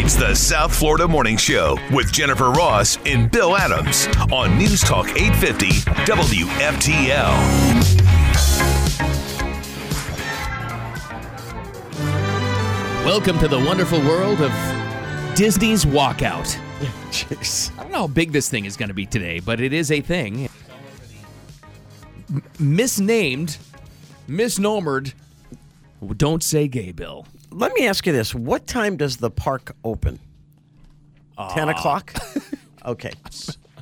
It's the South Florida Morning Show with Jennifer Ross and Bill Adams on News Talk 850 WFTL. Welcome to the wonderful world of Disney's Walkout. Jeez. I don't know how big this thing is going to be today, but it is a thing. M- misnamed, misnomered. Don't say gay, Bill. Let me ask you this: What time does the park open? Ten o'clock. okay,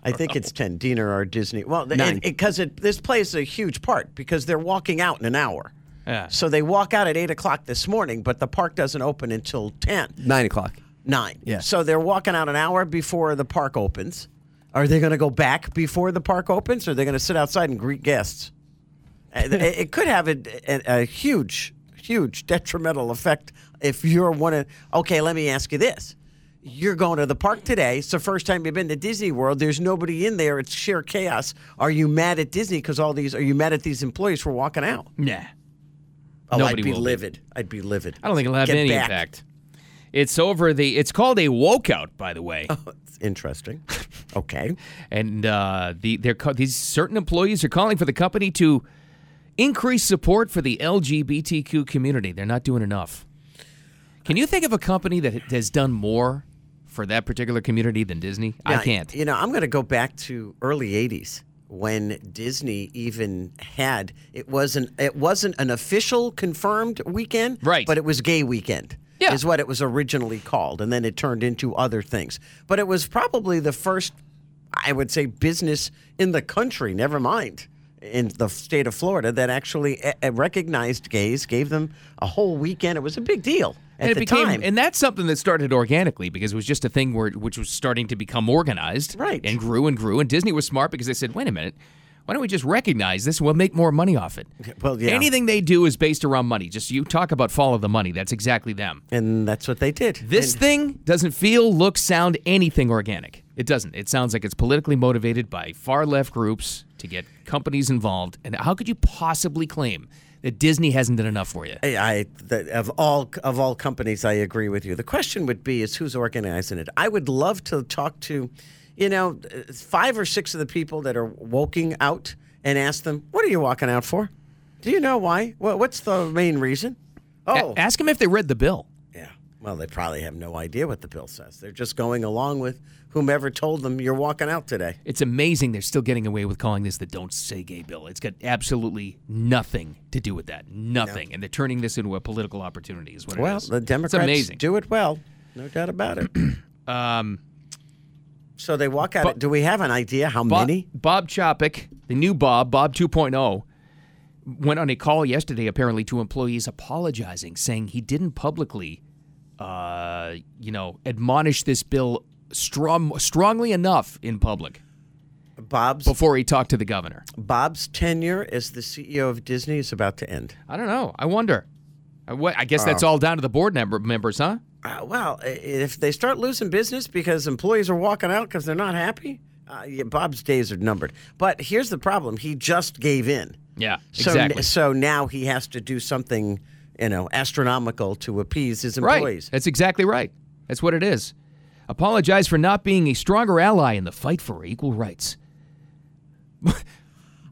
I think it's ten. Diener or Disney? Well, because it, this plays a huge part because they're walking out in an hour. Yeah. So they walk out at eight o'clock this morning, but the park doesn't open until ten. Nine o'clock. Nine. Yeah. So they're walking out an hour before the park opens. Are they going to go back before the park opens, or are they going to sit outside and greet guests? Uh, it, it could have a, a, a huge, huge detrimental effect if you're one of. Okay, let me ask you this: You're going to the park today. It's the first time you've been to Disney World. There's nobody in there. It's sheer chaos. Are you mad at Disney because all these? Are you mad at these employees for walking out? Nah. Oh, Nobody I'd be will be. livid. I'd be livid. I don't think it'll have Get any back. impact. It's over the. It's called a wokeout, by the way, It's interesting. Okay. and uh, the they're these certain employees are calling for the company to increase support for the LGBTQ community. They're not doing enough. Can you think of a company that has done more for that particular community than Disney? I can't. You know, I'm going to go back to early '80s when Disney even had it wasn't it wasn't an official confirmed weekend, Right. But it was Gay Weekend. Yeah. is what it was originally called, and then it turned into other things. But it was probably the first, I would say, business in the country. Never mind. In the state of Florida, that actually eh, eh, recognized gays, gave them a whole weekend. It was a big deal at and it the became, time. and that's something that started organically because it was just a thing where which was starting to become organized, Right. And grew and grew. And Disney was smart because they said, "Wait a minute, why don't we just recognize this? and We'll make more money off it." well, yeah. Anything they do is based around money. Just you talk about follow the money. That's exactly them. and that's what they did. This And- thing doesn't feel, look, sound anything organic. It doesn't. It sounds like it's politically motivated by far left groups to get companies involved. And how could you possibly claim that Disney hasn't done enough for you? I, I the, of all of all companies, I agree with you. The question would be is who's organizing it. I would love to talk to, you know, five or six of the people that are walking out and ask them, "What are you walking out for? Do you know why? What's the main reason?" A- Oh, ask them if they read the bill. yeah. Well, they probably have no idea what the bill says. They're just going along with whomever told them you're walking out today. It's amazing they're still getting away with calling this the Don't Say Gay bill. It's got absolutely nothing to do with that. Nothing. And they're turning this into a political opportunity, is what Well, it is. Well, the Democrats it's amazing. do it well, no doubt about it. Um, so they walk out. But- do we have an idea how Bob, many? Bob Chapek, the new Bob, Bob 2.0, went on a call yesterday apparently to employees apologizing, saying he didn't publicly, uh, you know, admonish this bill strong, strongly enough in public Bob's before he talked to the governor. Bob's tenure as the CEO of Disney is about to end. I don't know. I wonder. I, guess that's all down to the board member, members, huh? Uh, well, if they start losing business because employees are walking out because they're not happy, uh, yeah, Bob's days are numbered. But here's the problem: he just gave in. Yeah, So, exactly. so now he has to do something, you know, astronomical to appease his employees. Right. employees. That's exactly right. That's what it is. Apologize for not being a stronger ally in the fight for equal rights.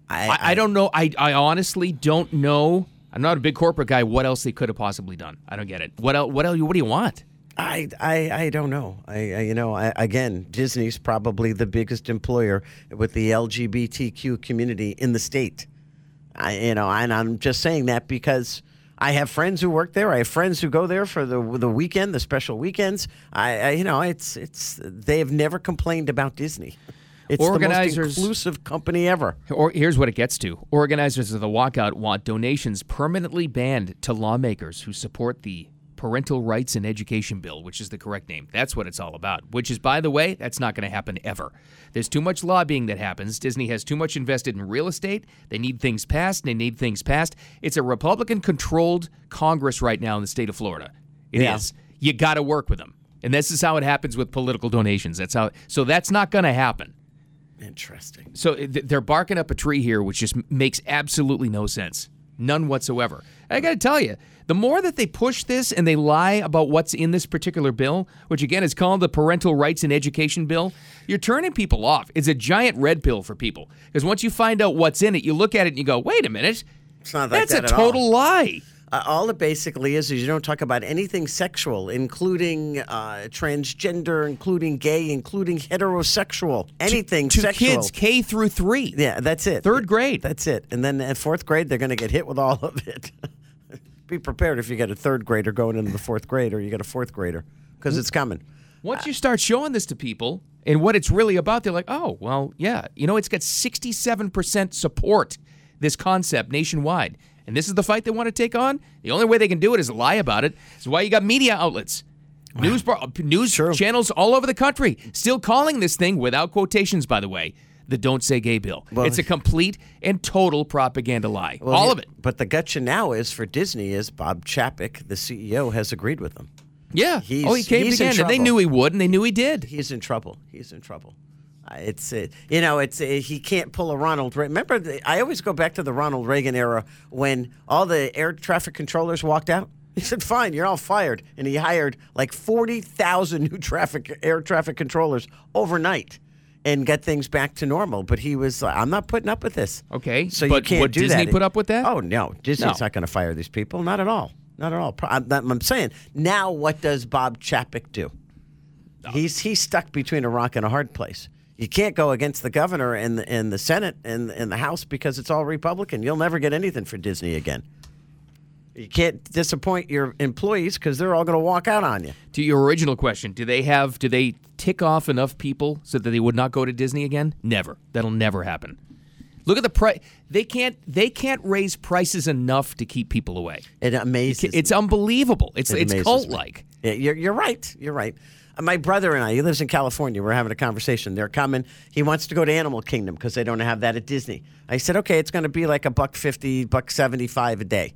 I, I don't know. I, I honestly don't know. I'm not a big corporate guy. What else they could have possibly done? I don't get it. What else? What else? What do you want? I, I, I don't know. I, I you know, I, again, Disney's probably the biggest employer with the LGBTQ community in the state. I, you know, and I'm just saying that because I have friends who work there. I have friends who go there for the the weekend, the special weekends. I, I you know, it's it's they have never complained about Disney. It's the most inclusive company ever. Or here's what it gets to. Organizers of the walkout want donations permanently banned to lawmakers who support the Parental Rights and Education Bill, which is the correct name. That's what it's all about. Which is, by the way, that's not going to happen ever. There's too much lobbying that happens. Disney has too much invested in real estate. They need things passed. They need things passed. It's a Republican controlled Congress right now in the state of Florida. It is. Yeah. You got to work with them. And this is how it happens with political donations. That's how. So that's not going to happen. Interesting. So eh, they're barking up a tree here, which just makes absolutely no sense. None whatsoever. I got to tell you, the more that they push this and they lie about what's in this particular bill, which again is called the Parental Rights and Education Bill, you're turning people off. It's a giant red pill for people because once you find out what's in it, you look at it and you go, "Wait a minute, It's not like that's that a at all. total lie." Uh, all it basically is is you don't talk about anything sexual, including uh, transgender, including gay, including heterosexual, anything To sexual. kids K through three. Yeah, that's it. Third grade. That's it. And then in fourth grade, they're going to get hit with all of it. Be prepared if you get a third grader going into the fourth grade or you get a fourth grader because it's coming. Once you start showing this to people and what it's really about, they're like, oh, well, yeah. You know, it's got 67% support, this concept nationwide. And this is the fight they want to take on. The only way they can do it is lie about it. Is why you got media outlets, news, bar- news channels all over the country still calling this thing, without quotations, by the way, the Don't Say Gay bill. Well- it's a complete and total propaganda lie. Well, all yeah, of it. But the gotcha now is for Disney is Bob Chapek, the CEO, has agreed with them. Yeah. He's- oh, he came he's in again. And they knew he would, and they knew he did. He's in trouble. He's in trouble. It's uh, you know it's uh, he can't pull a Ronald. Re- Remember, the, I always go back to the Ronald Reagan era when all the air traffic controllers walked out. He said, "Fine, you're all fired," and he hired like forty thousand new traffic air traffic controllers overnight and get things back to normal. But he was, like, "I'm not putting up with this." Okay, so but you can't would do Disney that. put up with that? Oh no, Disney's No. not going to fire these people. Not at all. Not at all. Pro- I'm, I'm saying now, what does Bob Chapek do? He's he's stuck between a rock and a hard place. You can't go against the governor and the, and the Senate and, and the House because it's all Republican. You'll never get anything for Disney again. You can't disappoint your employees because they're all going to walk out on you. To your original question, do they have do they tick off enough people so that they would not go to Disney again? Never. That'll never happen. Look at the price. They can't they can't raise prices enough to keep people away. It amazes. It's me. unbelievable. It's It it's cult like. Yeah, you're, you're right. You're right. Uh, My brother and I, he lives in California. We're having a conversation. They're coming. He wants to go to Animal Kingdom because they don't have that at Disney. I said, okay, it's going to be like a buck fifty, buck seventy-five a day.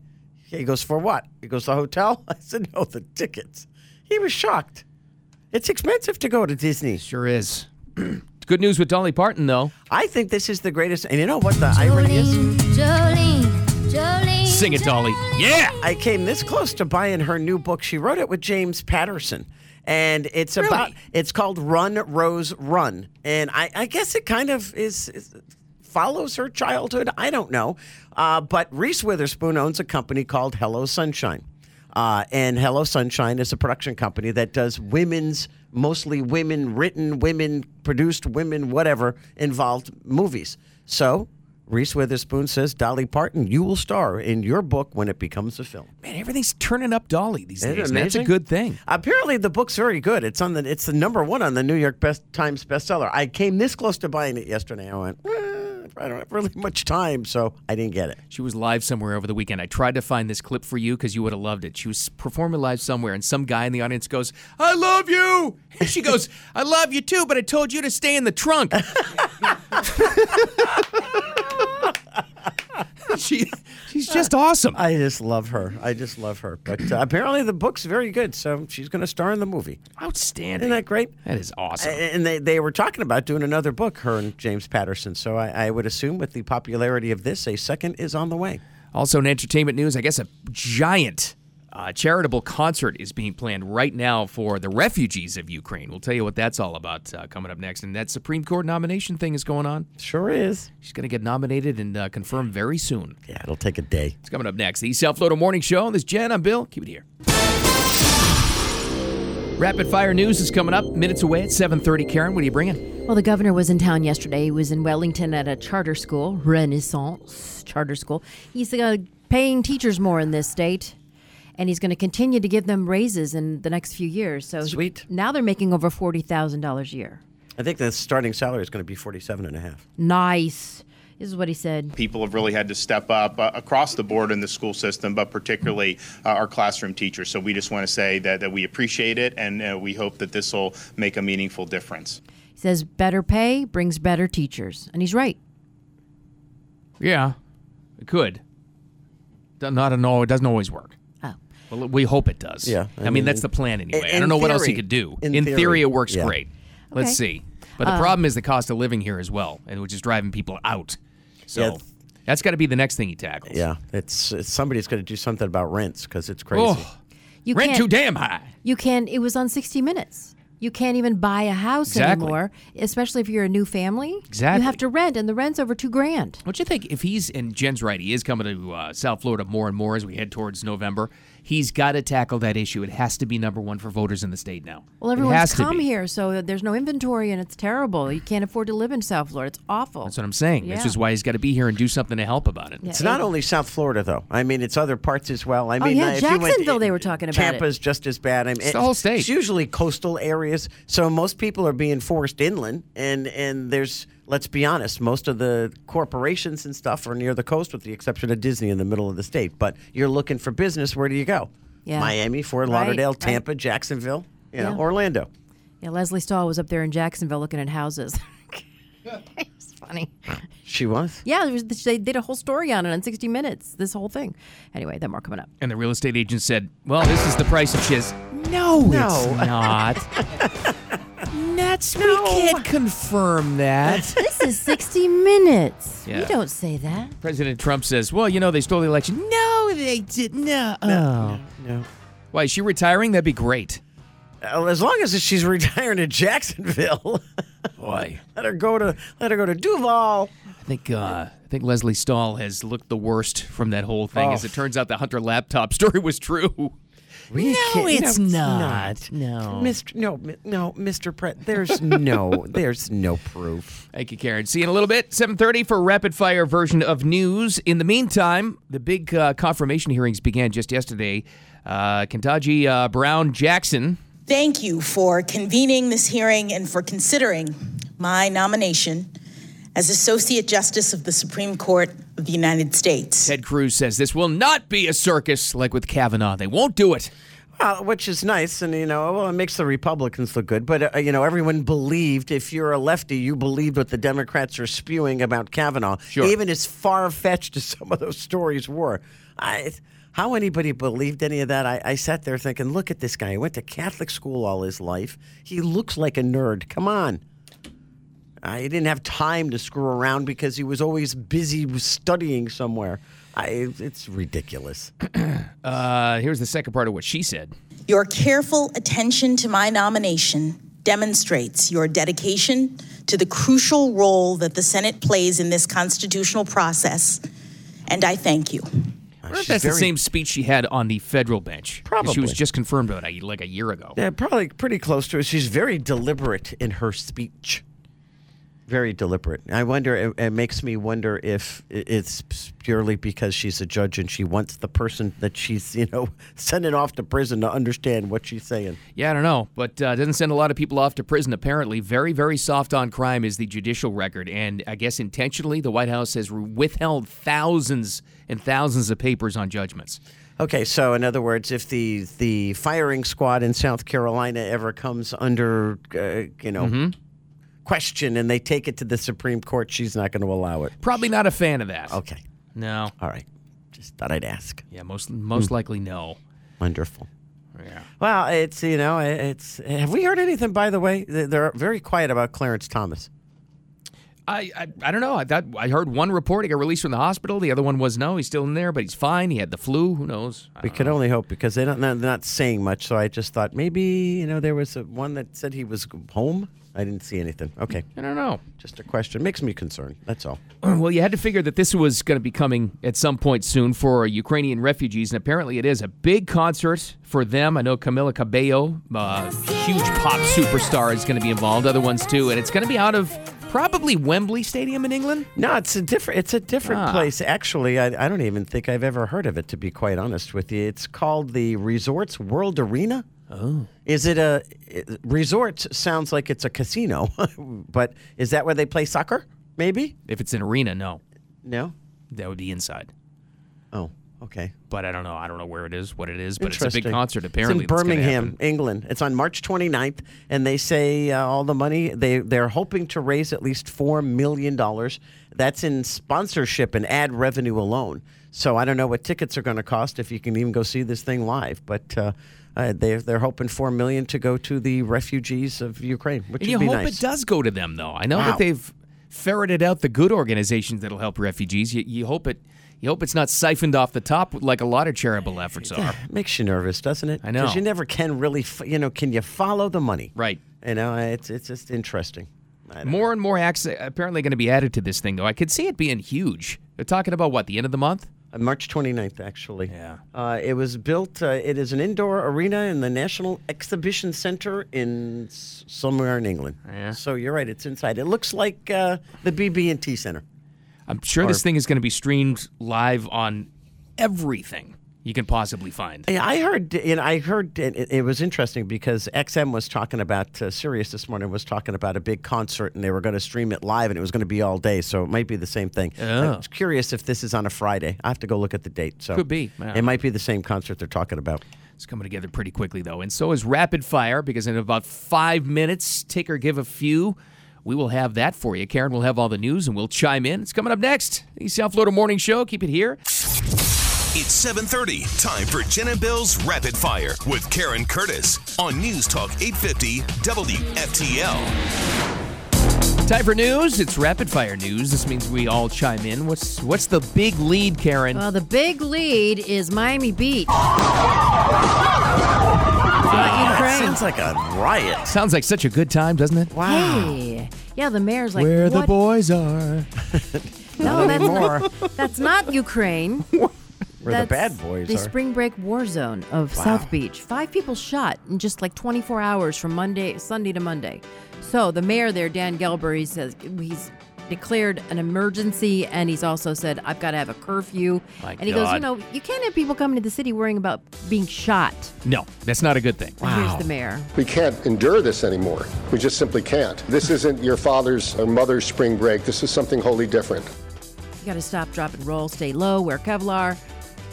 He goes, for what? He goes, to the hotel? I said, no, the tickets. He was shocked. It's expensive to go to Disney. Sure is. Good news with Dolly Parton though. I think this is the greatest. And you know what the irony is? Jolene, Jolene. Sing it, Dolly. Yeah. I came this close to buying her new book. She wrote it with James Patterson. And it's Really? about it's called Run Rose Run. And I, I guess it kind of is, is follows her childhood. I don't know. Uh, but Reese Witherspoon owns a company called Hello Sunshine. Uh, and Hello Sunshine is a production company that does women's, mostly women written, women produced, women whatever involved movies. So Reese Witherspoon says, Dolly Parton, you will star in your book when it becomes a film. Man, everything's turning up Dolly these Isn't days. That's a good thing. Apparently, the book's very good. It's on the it's the number one on the New York Best Times bestseller. I came this close to buying it yesterday. I went, eh, I don't have really much time, so I didn't get it. She was live somewhere over the weekend. I tried to find this clip for you because you would have loved it. She was performing live somewhere, and some guy in the audience goes, I love you. And she goes, I love you too, but I told you to stay in the trunk. she, she's just awesome. I just love her. I just love her. But uh, apparently, the book's very good, so she's going to star in the movie. Outstanding. Isn't that great? That is awesome. And they, they were talking about doing another book, her and James Patterson. So I, I would assume, with the popularity of this, a second is on the way. Also, in entertainment news, I guess a giant uh, charitable concert is being planned right now for the refugees of Ukraine. We'll tell you what that's all about uh, coming up next. And that Supreme Court nomination thing is going on. Sure is. She's going to get nominated and uh, confirmed very soon. Yeah, it'll take a day. It's coming up next. The South Florida Morning Show. This is Jen. I'm Bill. Keep it here. Rapid fire news is coming up. Minutes away at 7:30. Karen, what are you bringing? Well, the governor was in town yesterday. He was in Wellington at a charter school, Renaissance Charter School. He's uh, paying teachers more in this state, and he's going to continue to give them raises in the next few years. So he- Sweet. now they're making over forty thousand dollars a year. I think the starting salary is going to be forty-seven and a half. Nice. This is what he said. people have really had to step up uh, across the board in the school system, but particularly uh, our classroom teachers. So we just want to say that, that we appreciate it and uh, we hope that this will make a meaningful difference. He says better pay brings better teachers, and he's right. Yeah, it could. Do- Not an all. It doesn't always work. Well, we hope it does. Yeah, I, I mean, mean, that's the plan anyway. I in don't know what else he could do. in In, theory, theory, it works yeah. great. Let's Okay. see. But the um, problem is the cost of living here as well, and which is driving people out. So Yeah, That's got to be the next thing he tackles. Yeah, it's, it's somebody's going to do something about rents because it's crazy. Oh, You rent can't, too damn high. You can. It was on 60 Minutes. You can't even buy a house Exactly. anymore, especially if you're a new family. Exactly. You have to rent, and the rent's over two grand. Don't you think if he's and Jen's right, he is coming to uh, South Florida more and more as we head towards November. He's got to tackle that issue. It has to be number one for voters in the state now. Well, It everyone's has to come here, so there's no inventory, and it's terrible. You can't afford to live in South Florida. It's awful. That's what I'm saying. This is why he's got to be here and do something to help about it. Yeah. It's not only South Florida, though. I mean, it's other parts as well. I Oh, mean, yeah, uh, if you went- Jacksonville, they were talking about it. Tampa's just as bad. I mean, It's the whole state. It's usually coastal areas, so most people are being forced inland, and and there's let's be honest, most of the corporations and stuff are near the coast, with the exception of Disney in the middle of the state. But you're looking for business. Where do you go? Yeah. Miami, Fort Right, Lauderdale, right. Tampa, Jacksonville, you know, Yeah. Orlando. Yeah, Lesley Stahl was up there in Jacksonville looking at houses. it's funny. She was. Yeah, there was, they did a whole story on it on 60 Minutes. This whole thing. Anyway, then more coming up. And the real estate agent said, "Well, this is the price of shiz." No, it's No. not. That's we can't confirm that. This is 60 Minutes. Yeah. You don't say that. President Trump says, "Well, you know, they stole the election." No, they did not. Oh. No. No. Why is she retiring? That'd be great. Uh, As long as she's retiring to Jacksonville, Boy, let her go to let her go to Duval. I think uh, I think Lesley Stahl has looked the worst from that whole thing. As Oh. it turns out, the Hunter laptop story was true. We No, can't- it's no, not. No. Mr. No, no, Mr. Pratt. There's no, there's no proof. Thank you, Karen. See you in a little bit. 7:30 for a rapid fire version of news. In the meantime, the big uh, confirmation hearings began just yesterday. Uh, Ketanji uh, Brown Jackson Thank you for convening this hearing and for considering my nomination as Associate Justice of the Supreme Court of the United States. Ted Cruz says this will not be a circus like with Kavanaugh. They won't do it. Well, which is nice, and you know, well, it makes the Republicans look good. But uh, you know, everyone believed if you're a lefty, you believed what the Democrats are spewing about Kavanaugh, Sure. even as far fetched as some of those stories were. I, how anybody believed any of that? I, I sat there thinking, look at this guy. He went to Catholic school all his life. He looks like a nerd. Come on. I didn't have time to screw around because he was always busy studying somewhere. I, it's ridiculous. Uh, here's the second part of what she said. Your careful attention to my nomination demonstrates your dedication to the crucial role that the Senate plays in this constitutional process, and I thank you. I wonder if She's that's the same speech she had on the federal bench. 'Cause She was just confirmed about it like a year ago. Yeah, probably pretty close to it. She's very deliberate in her speech. Very deliberate. I wonder. It, it makes me wonder if it's purely because she's a judge and she wants the person that she's, you know, sending off to prison to understand what she's saying. Yeah, I don't know, but uh, doesn't send a lot of people off to prison. Apparently, very, very soft on crime is the judicial record, and I guess intentionally, the White House has withheld thousands and thousands of papers on judgments. Okay, so in other words, if the the firing squad in South Carolina ever comes under, uh, you know, question and they take it to the Supreme Court, she's not going to allow it. Probably not a fan of that. Okay, No. all right. Just thought I'd ask. Yeah, most most hmm. likely no. Wonderful. Yeah. Well, it's you know, it's. Have we heard anything? By the way, They- they're very quiet about Clarence Thomas. I, I I don't know. I thought I heard one report he got released from the hospital. The other one was no, he's still in there, but he's fine. He had the flu. Who knows? We don't could know. only hope because they don't. They're not saying much. So I just thought maybe you know there was a, one that said he was home. I didn't see anything. Okay, I don't know. just a question. Makes me concerned. That's all. Well, you had to figure that this was going to be coming at some point soon for Ukrainian refugees, and apparently it is a big concert for them. I know Camila Cabello, uh, huge pop superstar, is going to be involved. Other ones too, and it's going to be out of probably Wembley Stadium in England. No, it's a different. It's a different Ah. place. Actually, I, I don't even think I've ever heard of it. To be quite honest with you, it's called the Resorts World Arena. Oh, is it a resorts? Sounds like it's a casino, but is that where they play soccer? Maybe. If it's an arena, no, No. that would be inside. Oh, okay. But I don't know. I don't know where it is, what it is, but it's a big concert. Apparently, it's in Birmingham. England. It's on March 29th, and they say uh, all the money they they're hoping to raise at least four million dollars. That's in sponsorship and ad revenue alone. So I don't know what tickets are going to cost if you can even go see this thing live, but. Uh, uh, they're they're hoping four million to go to the refugees of Ukraine, which And would you be hope nice. it does go to them, though. I know Wow. that they've ferreted out the good organizations that'll help refugees. You, you hope it. You hope it's not siphoned off the top like a lot of charitable efforts are. It makes you nervous, doesn't it? I know. Because you never can really, f- you know, can you follow the money? Right. You know, it's it's just interesting. More and more acts uh, apparently going to be added to this thing, though. I could see it being huge. They're talking about what the end of the month. Uh, March 29th, actually. Yeah. Uh, it was built, uh, it is an indoor arena in the National Exhibition Center in s- somewhere in England. Yeah. So you're right, it's inside. It looks like uh, the BB&T Center. I'm sure this thing is going to be streamed live on everything you can possibly find. Yeah, I heard, and I heard it, it was interesting because XM was talking about uh, Sirius this morning was talking about a big concert, and they were going to stream it live, and it was going to be all day. So it might be the same thing. Oh. I was curious if this is on a Friday. I have to go look at the date. So Could be. It might be the same concert they're talking about. It's coming together pretty quickly, though. And so is Rapid Fire, because in about five minutes, take or give a few, we will have that for you. Karen will have all the news and we'll chime in. It's coming up next. The South Florida Morning Show. Keep it here. It's 7:30. Time for Jen and Bill's Rapid Fire with Karen Curtis on News Talk 850 WFTL. Time for news. It's Rapid Fire news. This means we all chime in. What's what's the big lead, Karen? Well, the big lead is Miami Beach. Not Ukraine. Sounds like a riot. Sounds like such a good time, doesn't it? Wow. Hey. Yeah, the mayor's like, Where the boys are. No, that's not, that's not Ukraine. Where the bad boys the are. spring break war zone of South Beach. Five people shot in just like 24 hours from Monday, Sunday to Monday. So the mayor there, Dan Gelber, he says he's declared an emergency, and he's also said I've got to have a curfew. My and he goes, you God. know, you can't have people coming to the city worrying about being shot. No, that's not a good thing. And Here's the mayor. We can't endure this anymore. We just simply can't. This isn't your father's or mother's spring break. This is something wholly different. You got to stop, drop, and roll. Stay low. Wear Kevlar.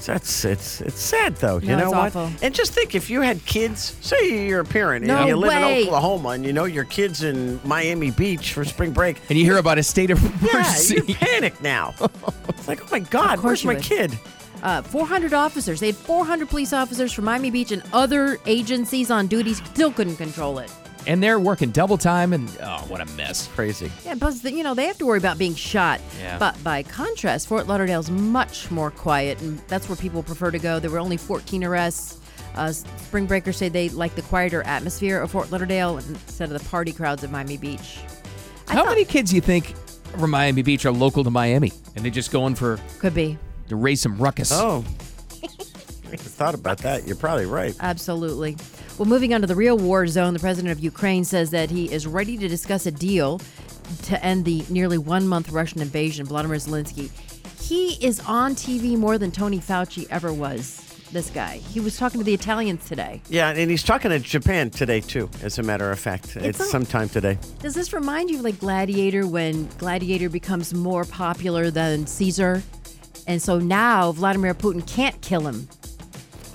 That's it's it's sad though. You know it's what? awful. And just think if you had kids, say you're a parent No and you live way. in Oklahoma and you know your kids in Miami Beach for spring break. And you hear about a state of Yeah, emergency. you panic now. it's like, oh my God, Of where's you my would. kid? Uh, 400 officers. They had 400 police officers from Miami Beach and other agencies on duty. Still couldn't control it. And they're working double time, and oh, what a mess. Crazy. Yeah, plus you know they have to worry about being shot. Yeah. But by contrast, Fort Lauderdale's much more quiet, and that's where people prefer to go. There were only 14 arrests. Uh, spring breakers say they like the quieter atmosphere of Fort Lauderdale instead of the party crowds of Miami Beach. I How thought- many kids you think from Miami Beach are local to Miami, and they're just going for Could be. to raise some ruckus? Oh. I thought about that. You're probably right. Absolutely. Well, moving on to the real war zone, the president of Ukraine says that he is ready to discuss a deal to end the nearly one month Russian invasion. Vladimir Zelensky. He is on TV more than Tony Fauci ever was. This guy. He was talking to the Italians today. Yeah, and he's talking to Japan today too. As a matter of fact, it's, a- sometime today. Does this remind you of like Gladiator when Gladiator becomes more popular than Caesar? And so now Vladimir Putin can't kill him.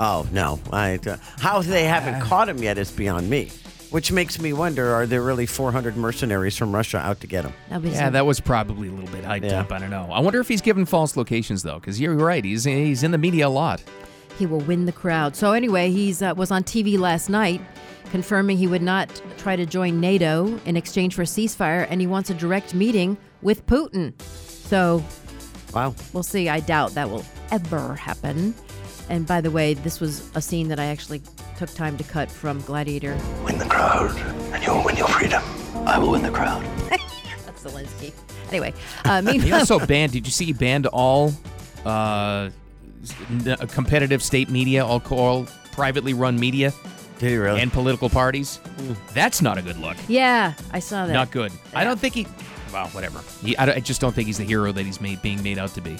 Oh no! I, uh, how they haven't caught him yet is beyond me. Which makes me wonder: Are there really 400 mercenaries from Russia out to get him? Nobody's Yeah, that was probably a little bit hyped Yeah. up. I don't know. I wonder if he's given false locations though, because you're right. He's he's in the media a lot. he will win the crowd. So anyway, he's uh, was on TV last night confirming he would not try to join NATO in exchange for a ceasefire and he wants a direct meeting with Putin. So Wow. we'll see. I doubt that will ever happen. And by the way, this was a scene that I actually took time to cut from Gladiator. Win the crowd, and you'll win your freedom. I will win the crowd. That's Zelensky. Anyway, uh, He meanwhile, also banned. Did you see he banned all uh, competitive state media, all, all privately run media, Did he really? and political parties? That's not a good look. yeah, I saw that. Not good. I don't think he. Well, whatever. He, I, I just don't think he's the hero that he's made being made out to be.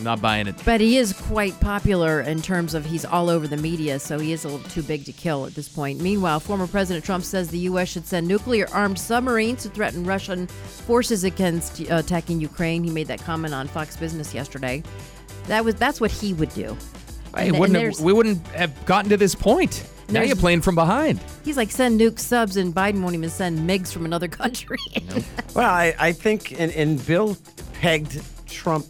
I'm not buying it. But he is quite popular in terms of he's all over the media, so he is a little too big to kill at this point. Meanwhile, former President Trump says the U.S. should send nuclear armed submarines to threaten Russian forces against uh, attacking Ukraine. He made that comment on Fox Business yesterday. That was that's what he would do. Hey, And- and wouldn't have, we wouldn't have gotten to this point. Now you're playing from behind. He's like send nuke subs, and Biden won't even send MiGs from another country. Well, I, I think, and, and Bill pegged Trump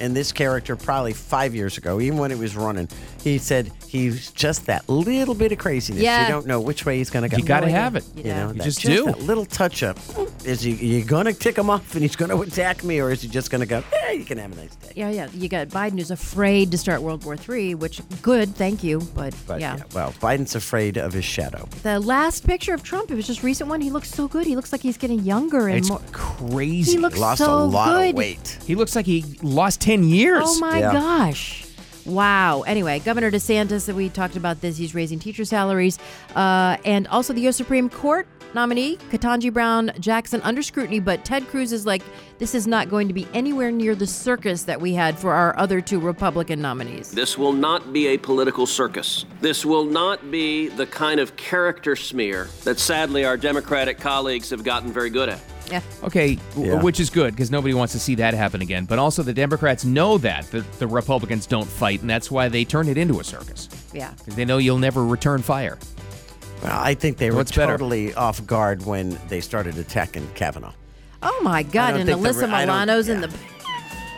and this character probably five years ago, even when it was running. He said he's just that little bit of craziness. Yeah. You don't know which way he's going to go. You got to idea. have it. You Yeah. know, You that- just do. that little touch up. Is he you going to tick him off and he's going to attack me, or is he just going to go? Yeah, you can have a nice day. Yeah, yeah. You got Biden who's afraid to start World War III, which good, thank you, but, But yeah. yeah. well, Biden's afraid of his shadow. The last picture of Trump, it was just recent one. He looks so good. He looks like he's getting younger and It's more. crazy. He looks Lost so a lot good. of weight. He looks like he lost 10 years. Oh my Yeah. gosh. Wow. Anyway, Governor DeSantis, we talked about this. He's raising teacher salaries. Uh, and also the U.S. Supreme Court nominee, Ketanji Brown Jackson, under scrutiny. But Ted Cruz is like, this is not going to be anywhere near the circus that we had for our other two Republican nominees. This will not be a political circus. This will not be the kind of character smear that sadly our Democratic colleagues have gotten very good at. Yeah. Okay, w- Yeah. which is good because nobody wants to see that happen again. But also, the Democrats know that the, the Republicans don't fight, and that's why they turn it into a circus Yeah. because they know you'll never return fire. Well, I think they were What's better? totally off guard when they started attacking Kavanaugh. Oh my God. don't And think the Alyssa re- I don't- Milano's in yeah. the.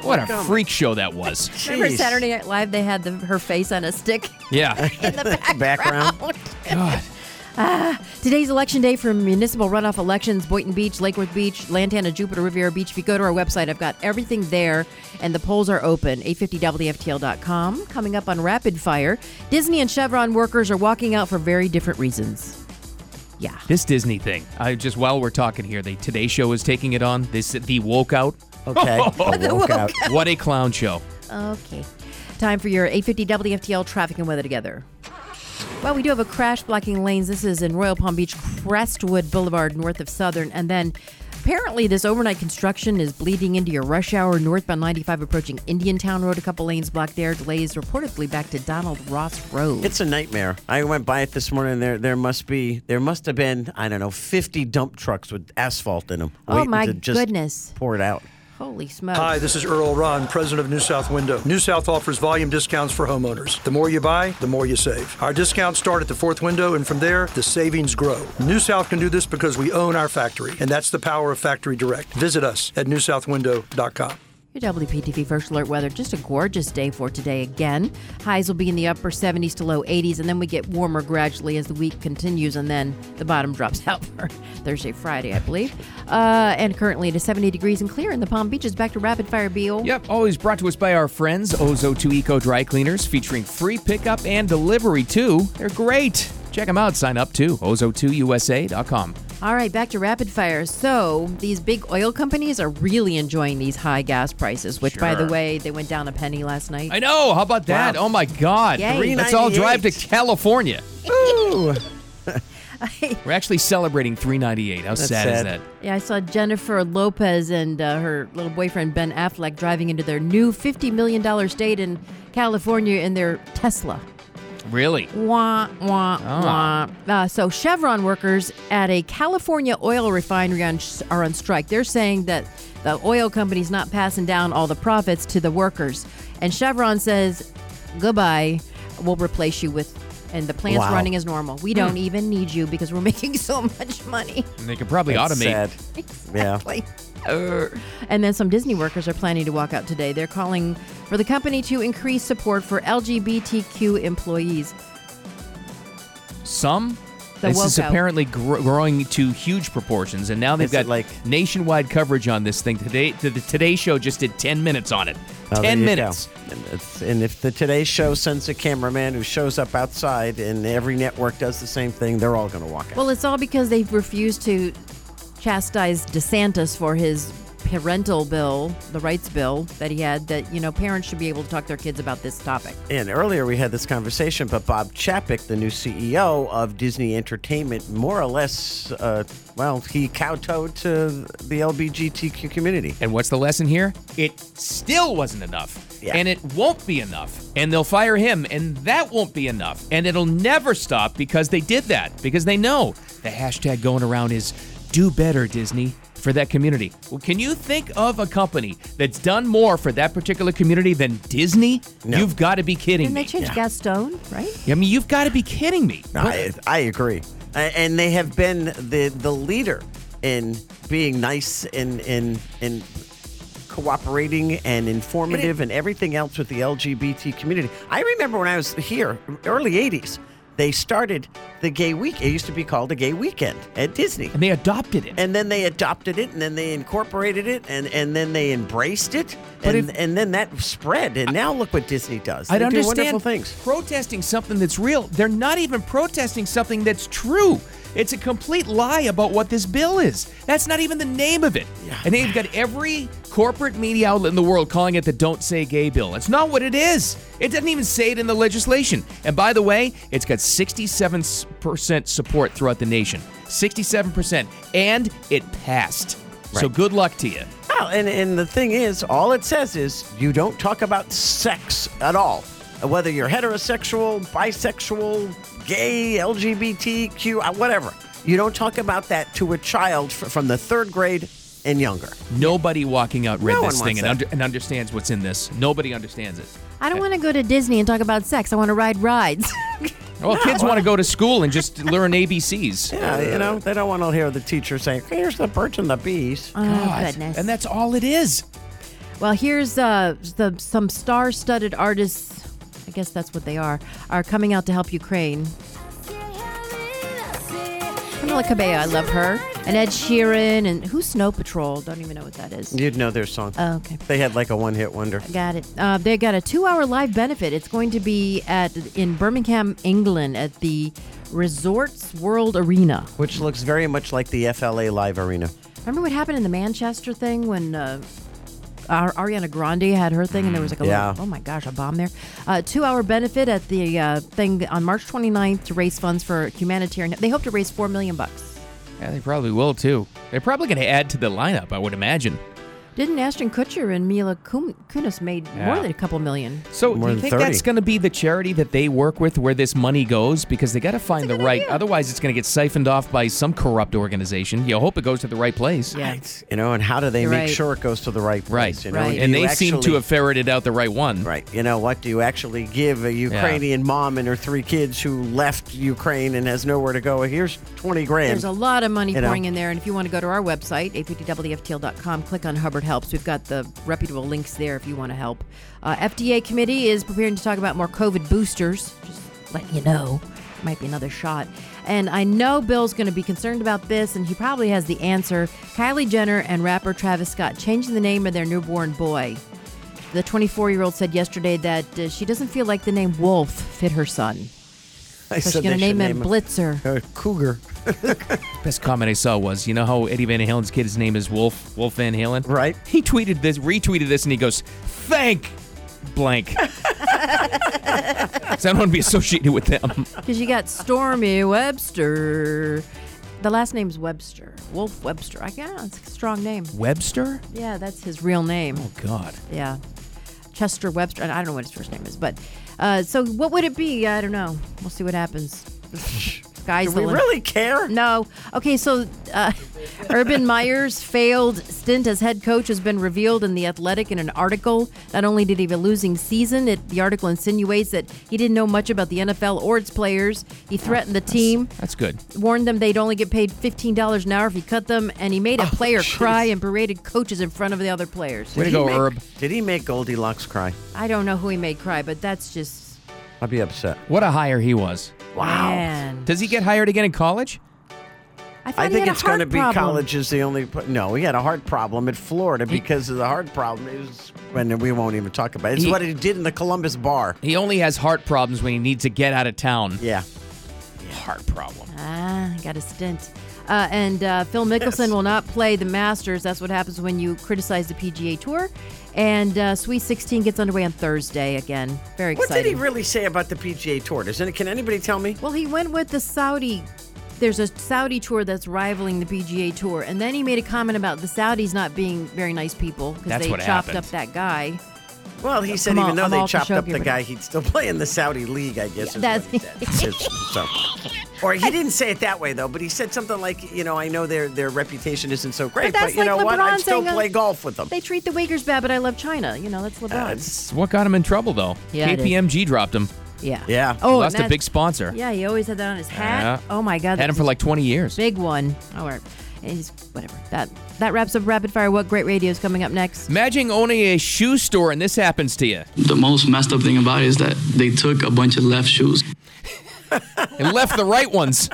What a freak show that was! Remember Jeez. Saturday Night Live? They had the, her face on a stick Yeah. in the Background. God. Ah, today's election day for municipal runoff elections Boynton Beach, Lake Worth Beach, Lantana, Jupiter, Riviera Beach. If you go to our website, I've got everything there, and the polls are open. 850WFTL.com. Coming up on Rapid Fire, Disney and Chevron workers are walking out for very different reasons. Yeah. This Disney thing. I just while we're talking here, the Today Show is taking it on. This the woke out. Okay. I woke out. What a clown show! Okay. Time for your 850 WFTL traffic and weather together. Well, we do have a crash blocking lanes. This is in Royal Palm Beach, Crestwood Boulevard, north of Southern. And then apparently, this overnight construction is bleeding into your rush hour northbound 95 approaching Indiantown Road. A couple lanes blocked there. Delays reportedly back to Donald Ross Road. It's a nightmare. I went by it this morning. There, there must be, there must have been, I don't know, fifty dump trucks with asphalt in them. Oh, my goodness. Pour it out. Holy smokes. Hi, this is Earl Ron, president of New South Window. New South offers volume discounts for homeowners. The more you buy, the more you save. Our discounts start at the fourth window, and from there, the savings grow. New South can do this because we own our factory, and that's the power of Factory Direct. Visit us at newsouthwindow.com. Your WPTV First Alert weather. Just a gorgeous day for today again. Highs will be in the upper 70s to low 80s, and then we get warmer gradually as the week continues, and then the bottom drops out for Thursday, Friday, I believe. Uh, and currently it is 70 degrees and clear in the Palm Beaches. Back to Rapid Fire Beal. Yep, always brought to us by our friends Ozo2 Eco Dry Cleaners, featuring free pickup and delivery too. They're great. Check them out. Sign up too. Ozo2USA.com. All right, back to Rapid Fire. So these big oil companies are really enjoying these high gas prices, which, by the way, they went down a penny last night. I know. How about that? Wow. Oh my God. Yay. Let's all drive to California. Ooh. We're actually celebrating 398. How sad, is that? Yeah, I saw Jennifer Lopez and uh, her little boyfriend Ben Affleck driving into their new $50 million state in California in their Tesla. Really? Wah, wah, Ah. wah. Uh, so, Chevron workers at a California oil refinery on, are on strike. They're saying that the oil company's not passing down all the profits to the workers. And Chevron says, goodbye, we'll replace you with, and the plant's Wow. running as normal. We don't even need you because we're making so much money. And they could probably That's automate. sad. Yeah. Exactly. And then some Disney workers are planning to walk out today. They're calling for the company to increase support for LGBTQ employees. Some. The this is out. apparently gr- growing to huge proportions, and now they've Is got like- nationwide coverage on this thing. Today, the, the Today Show just did 10 minutes on it. There 10 minutes. And, and if the Today Show sends a cameraman who shows up outside and every network does the same thing, they're all going to walk out. Well, it's all because they've refused to chastise DeSantis for his parental bill, the rights bill that he had, that, you know, parents should be able to talk to their kids about this topic. And earlier we had this conversation, but Bob Chapek, the new CEO of Disney Entertainment, more or less, uh, well, he kowtowed to the LGBTQ community. And what's the lesson here? It still wasn't enough. Yeah. And it won't be enough. And they'll fire him, and that won't be enough. And it'll never stop because they did that. Because they know the hashtag going around is do better, Disney, for that community. Well, can you think of a company that's done more for that particular community than Disney? No. You've got to be kidding Didn't they me. change Gaston, right? I mean, you've got to be kidding me. I, I agree. A- And they have been the, the leader in being nice and, and, and cooperating and informative and everything else with the LGBT community. I remember when I was here, early 80s, they started the gay week. It used to be called a gay weekend at Disney. And they adopted it. And then they adopted it and then they incorporated it and, and then they embraced it. But and, if- and then that spread. And now look what Disney does. I They don't do understand wonderful things. protesting something that's real. They're not even protesting something that's true. It's a complete lie about what this bill is. That's not even the name of it. And then you've got every corporate media outlet in the world calling it the Don't Say Gay bill. That's not what it is. It doesn't even say it in the legislation. And by the way, it's got 67% support throughout the nation. 67%. And it passed. So good luck to you. Well, and, and the thing is, all it says is you don't talk about sex at all. Whether you're heterosexual, bisexual, gay, LGBTQ, uh, whatever. You don't talk about that to a child from the third grade and younger. Nobody walking out read No this thing and, under, and understands what's in this. Nobody understands it. I don't want to go to Disney and talk about sex. I want to ride rides. Well, kids want to go to school and just learn ABCs. Yeah, you know, they don't want to hear the teacher saying, here's the birds and the bees. oh, God. goodness. And that's all it is. Well, here's uh, the some star-studded artists. I guess that's what they are. Are coming out to help Ukraine. Camila Cabello, I love her, and Ed Sheeran, and who's Snow Patrol? Don't even know what that is. You'd know their song. Oh, okay. They had like a one hit wonder. Got it. Uh, they got a two-hour live benefit. It's going to be at in Birmingham, England, at the Resorts World Arena. Which looks very much like the FLA Live Arena. Remember what happened in the Manchester thing when uh, Ar- Ariana Grande had her thing and there was like a Yeah. little, oh my gosh, a bomb there. Uh, two hour benefit at the uh, thing on March 29th to raise funds for humanitarian. They hope to raise four million bucks. Yeah, they probably will too. They're probably going to add to the lineup, I would imagine. Didn't Ashton Kutcher and Mila Kunis made more than a couple million? So, More do you think 30. that's going to be the charity that they work with where this money goes? Because they got to find the right. Otherwise, it's going to get siphoned off by some corrupt organization. You hope it goes to the right place. Yeah. Right. You know, and how do they You're make right. sure it goes to the right place? Right. You know? Right. And you they seem to have ferreted out the right one. Right. You know what? Do you actually give a Ukrainian mom and her three kids who left Ukraine and has nowhere to go? Here's 20 grand. There's a lot of money You know. pouring in there, and if you want to go to our website, 850wftl.com, click on Hubbard Helps. We've got the reputable links there if you want to help. Uh, FDA committee is preparing to talk about more COVID boosters. Just letting you know, might be another shot. And I know Bill's going to be concerned about this, and he probably has the answer. Kylie Jenner and rapper Travis Scott changing the name of their newborn boy. The 24 year old said yesterday that uh, she doesn't feel like the name Wolf fit her son. I So she's said going to they name him Blitzer. Uh, Cougar. Best comment I saw was, you know how Eddie Van Halen's kid's name is Wolf Wolf Van Halen? Right. He tweeted this, retweeted this, and he goes, "Thank blank." so I don't want to be associated with them. Because you got Stormi Webster. The last name's Webster. Wolf Webster. I yeah, it's a strong name. Webster? Yeah, that's his real name. Oh God. Yeah. Chester Webster. I don't know what his first name is, but uh, so what would it be? I don't know. We'll see what happens. Guys, Do we the- really care? No. Okay, so uh, Urban Meyer's failed stint as head coach has been revealed in The Athletic in an article. Not only did he have a losing season, it, the article insinuates that he didn't know much about the NFL or its players. He threatened the team, That's good. warned them they'd only get paid $15 an hour if he cut them, and he made Oh, a player cry and berated coaches in front of the other players. Way to Did he go, make- Herb. Did he make Goldilocks cry? I don't know who he made cry, but that's just. I'd be upset. What a hire he was. Wow. Man. Does he get hired again in college? I, I think it's going to be problem. college is the only. No, he had a heart problem at Florida because of the heart problem is when we won't even talk about it. It's He- what he did in the Columbus bar. He only has heart problems when he needs to get out of town. Yeah. Heart problem. Ah, got a stint. Uh, and uh, Phil Mickelson will not play the Masters. That's what happens when you criticize the PGA Tour. And uh, Sweet 16 gets underway on Thursday again. Very What did he really say about the PGA Tour? Does any, can anybody tell me? well, he went with the Saudi. There's a Saudi tour that's rivaling the PGA Tour, and then he made a comment about the Saudis not being very nice people because That's they what chopped happened. up that guy. Well, he said Come even on, though I'm they all chopped up the Khashoggi, guy, he'd still play in the Saudi league. I guess. Yeah, is what he that's- said. So. Or he didn't say it that way though, but he said something like, you know, I know their their reputation isn't so great, But but, that's you like know what? LeBron I'd still saying, uh, play golf with them. They treat the Uyghurs bad, but I love China. You know, that's LeBron. It's what got him in trouble, though. Yeah, it is. KPMG dropped him. yeah. Yeah. Oh, Lost and a big sponsor. Yeah, he always had that on his hat. Yeah. Oh my God. Had him that's for like 20 years. Big one. All right. He's whatever. That that wraps up rapid fire. What great radio is coming up next? Imagine owning a shoe store and this happens to you. The most messed up thing about it is that they took a bunch of left shoes. And left the right ones.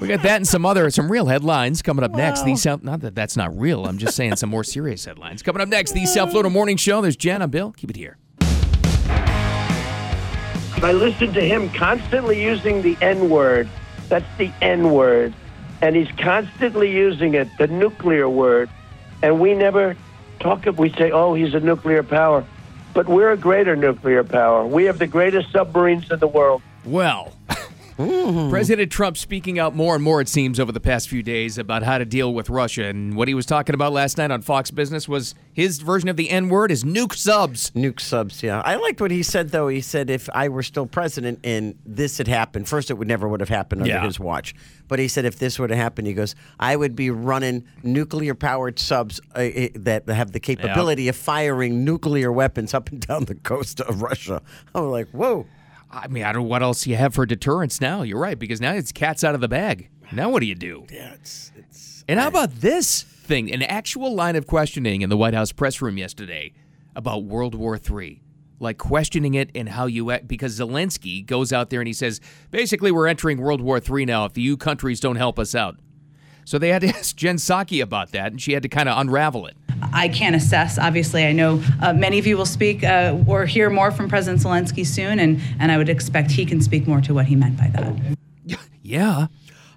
We got that and some other some real headlines coming up next. These South not that that's not real. I'm just saying some more serious headlines coming up next. The South Florida Morning Show. There's Jen. I'm Bill. Keep it here. I listened to him constantly using the N word. That's the N word. And he's constantly using it, the nuclear word. And we never talk, of we say, oh, he's a nuclear power. But we're a greater nuclear power. We have the greatest submarines in the world. Well, President Trump speaking out more and more, it seems, over the past few days about how to deal with Russia. And what he was talking about last night on Fox Business was his version of the N word is nuke subs. Nuke subs, yeah. I liked what he said, though. He said if I were still president and this had happened, first, it would never would have happened under Yeah. his watch. But he said if this would have happened, he goes, I would be running nuclear powered subs uh, uh, that have the capability of firing nuclear weapons up and down the coast of Russia. I'm like, whoa. I mean, I don't know what else you have for deterrence now. You're right, because now it's cats out of the bag. Now what do you do? Yeah, it's. it's And how about this thing? An actual line of questioning in the White House press room yesterday about World War III. Like questioning it and how you act, because Zelensky goes out there and he says, basically, we're entering World War III now if the EU countries don't help us out. So they had to ask Jen Psaki about that, and she had to kind of unravel it. I can't assess. Obviously, I know uh, many of you will speak uh, or hear more from President Zelensky soon, and, and I would expect he can speak more to what he meant by that. Yeah.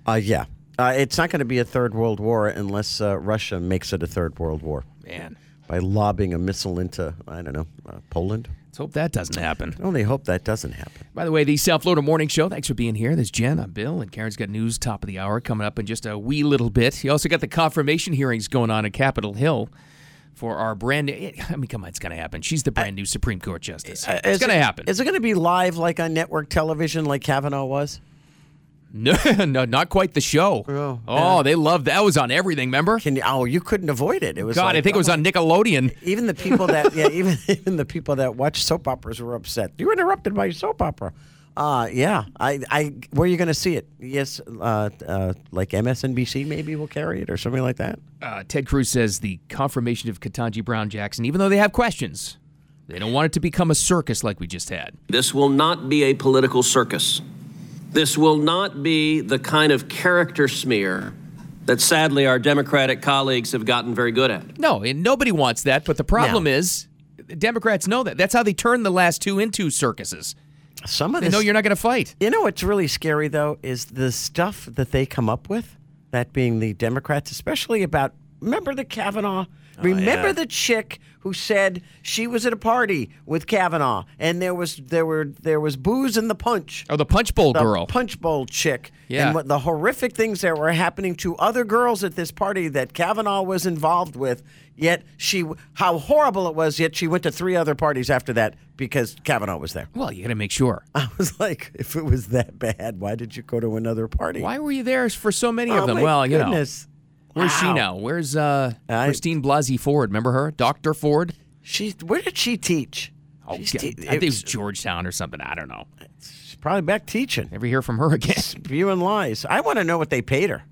Uh, yeah. Uh, it's not going to be a third world war unless uh, Russia makes it a third world war. Man. By lobbing a missile into, I don't know, uh, Poland. Let's hope that doesn't happen. I only hope that doesn't happen. By the way, the South Florida Morning Show. Thanks for being here. There's Jen. I'm Bill, and Karen's got news top of the hour coming up in just a wee little bit. You also got the confirmation hearings going on at Capitol Hill for our brand new. I mean, come on, it's going to happen. She's the brand new Supreme Court justice. Uh, it's going to happen. Is it going to be live like on network television like Kavanaugh was? No, no, not quite the show. Oh, yeah. they loved that. was on everything. Remember? Can you, oh, you couldn't avoid it. It was. God, like, I think it was oh on Nickelodeon. Even the people that yeah, even even the people that watch soap operas were upset. You were interrupted by your soap opera. Uh, yeah. I, I where are you going to see it? Yes, uh, uh, like MSNBC maybe will carry it or something like that. Uh, Ted Cruz says the confirmation of Ketanji Brown Jackson, even though they have questions, they don't want it to become a circus like we just had. This will not be a political circus. This will not be the kind of character smear that sadly our Democratic colleagues have gotten very good at. No, and nobody wants that. But the problem is, Democrats know that. That's how they turned the last two into circuses. Some of They this, know you're not going to fight. You know what's really scary though is the stuff that they come up with. That being the Democrats, especially about remember the Kavanaugh. Oh, remember yeah. the chick who said she was at a party with Kavanaugh, and there was there were there was booze in the punch. Oh, the Punch Bowl the girl. punch bowl chick. Yeah. And what the horrific things that were happening to other girls at this party that Kavanaugh was involved with. Yet she, how horrible it was. Yet she went to three other parties after that because Kavanaugh was there. Well, you got to make sure. I was like, if it was that bad, why did you go to another party? Why were you there for so many Oh, of them? my well, you know. Where's she now? Where's uh, I- Christine Blasey Ford? Remember her? Dr. Ford? She, where did she teach? Oh, te- I think it was Georgetown or something. I don't know. She's probably back teaching. Never hear from her again. Spewing lies. I want to know what they paid her.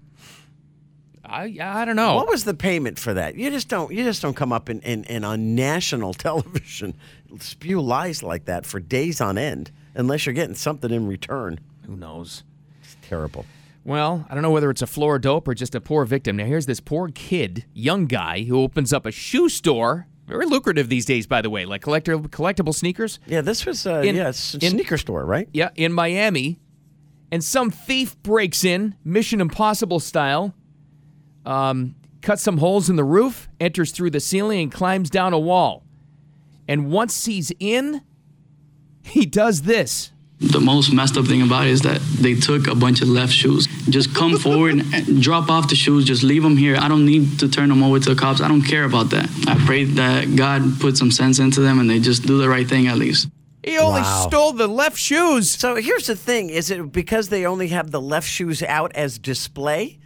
I I don't know. What was the payment for that? You just don't. You just don't come up and in, in, on national television spew lies like that for days on end unless you're getting something in return. Who knows? It's terrible. Well, I don't know whether it's a floor dope or just a poor victim. Now, here's this poor kid, young guy, who opens up a shoe store. Very lucrative these days, by the way, like collector, collectible sneakers. Yeah, this was uh, In- yeah, it's a in- sneaker store, right? Yeah, in Miami. And some thief breaks in, Mission Impossible style, um, cuts some holes in the roof, enters through the ceiling, and climbs down a wall. And once he's in, he does this. The most messed up thing about it is that they took a bunch of left shoes. Just come forward and drop off the shoes. Just leave them here. I don't need to turn them over to the cops. I don't care about that. I pray that God put some sense into them and they just do the right thing at least. He only Wow. stole the left shoes. So here's the thing: is it because they only have the left shoes out as display,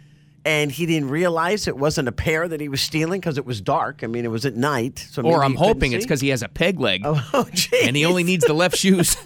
and he didn't realize it wasn't a pair that he was stealing because it was dark? I mean, it was at night. So Or I'm he couldn't hoping it's because he has a peg leg Oh, geez. and he only needs the left oh, shoes.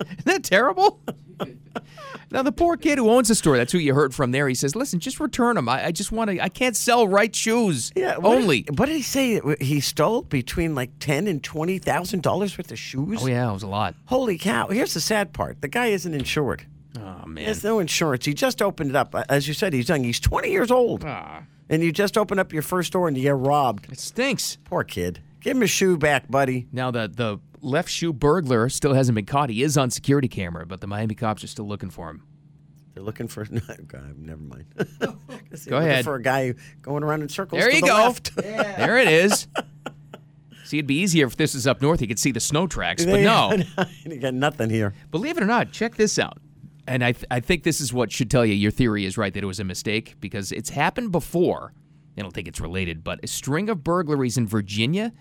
Isn't that terrible? now the poor kid who owns the store, that's who you heard from there. He says, "Listen, just return them. I, I just want to. I can't sell right shoes. Yeah, what only." Did, what did he say? He stole between like ten and twenty thousand dollars worth of shoes. Oh yeah, it was a lot. Holy cow! Here's the sad part: the guy isn't insured. Oh man, he has no insurance. He just opened it up. As you said, he's young. He's twenty years old. Ah. And you just open up your first store and you get robbed. It stinks. Poor kid. Give him his shoe back, buddy. Now the the left shoe burglar still hasn't been caught. He is on security camera, but the Miami cops are still looking for him. They're looking for. No, God, never mind. Go ahead. For a guy going around in circles. There to you the go. Left. There it is. See, it'd be easier if this is up north. You could see the snow tracks, but no. you got nothing here. Believe it or not, check this out. And I, th- I think this is what should tell you your theory is right that it was a mistake because it's happened before. I don't think it's related, but a string of burglaries in Virginia,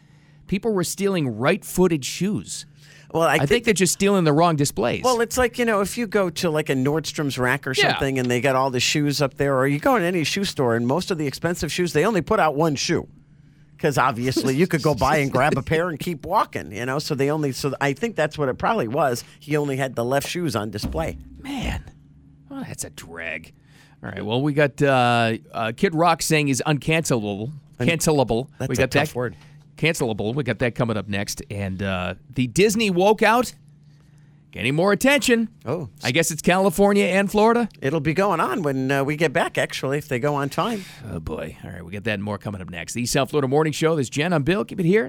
people were stealing right-footed shoes. Well, I, I think, think they're just stealing the wrong displays. Well, it's like you know, if you go to like a Nordstrom's rack or Yeah. something, and they got all the shoes up there, or you go in any shoe store, and most of the expensive shoes, they only put out one shoe. Because obviously, you could go by and grab a pair and keep walking, you know. So they only. So I think that's what it probably was. He only had the left shoes on display. Man, oh, that's a drag. All right, well, we got uh, uh, Kid Rock saying he's uncancelable. Cancelable. That's we a got tough that. word. Cancelable. We got that coming up next. And uh, the Disney woke out. Getting more attention. Oh, I guess it's California and Florida. it'll be going on when uh, we get back. Actually, if they go on time. Oh boy! All right, we got that and more coming up next. The South Florida Morning Show. This is Jen. I'm Bill. Keep it here.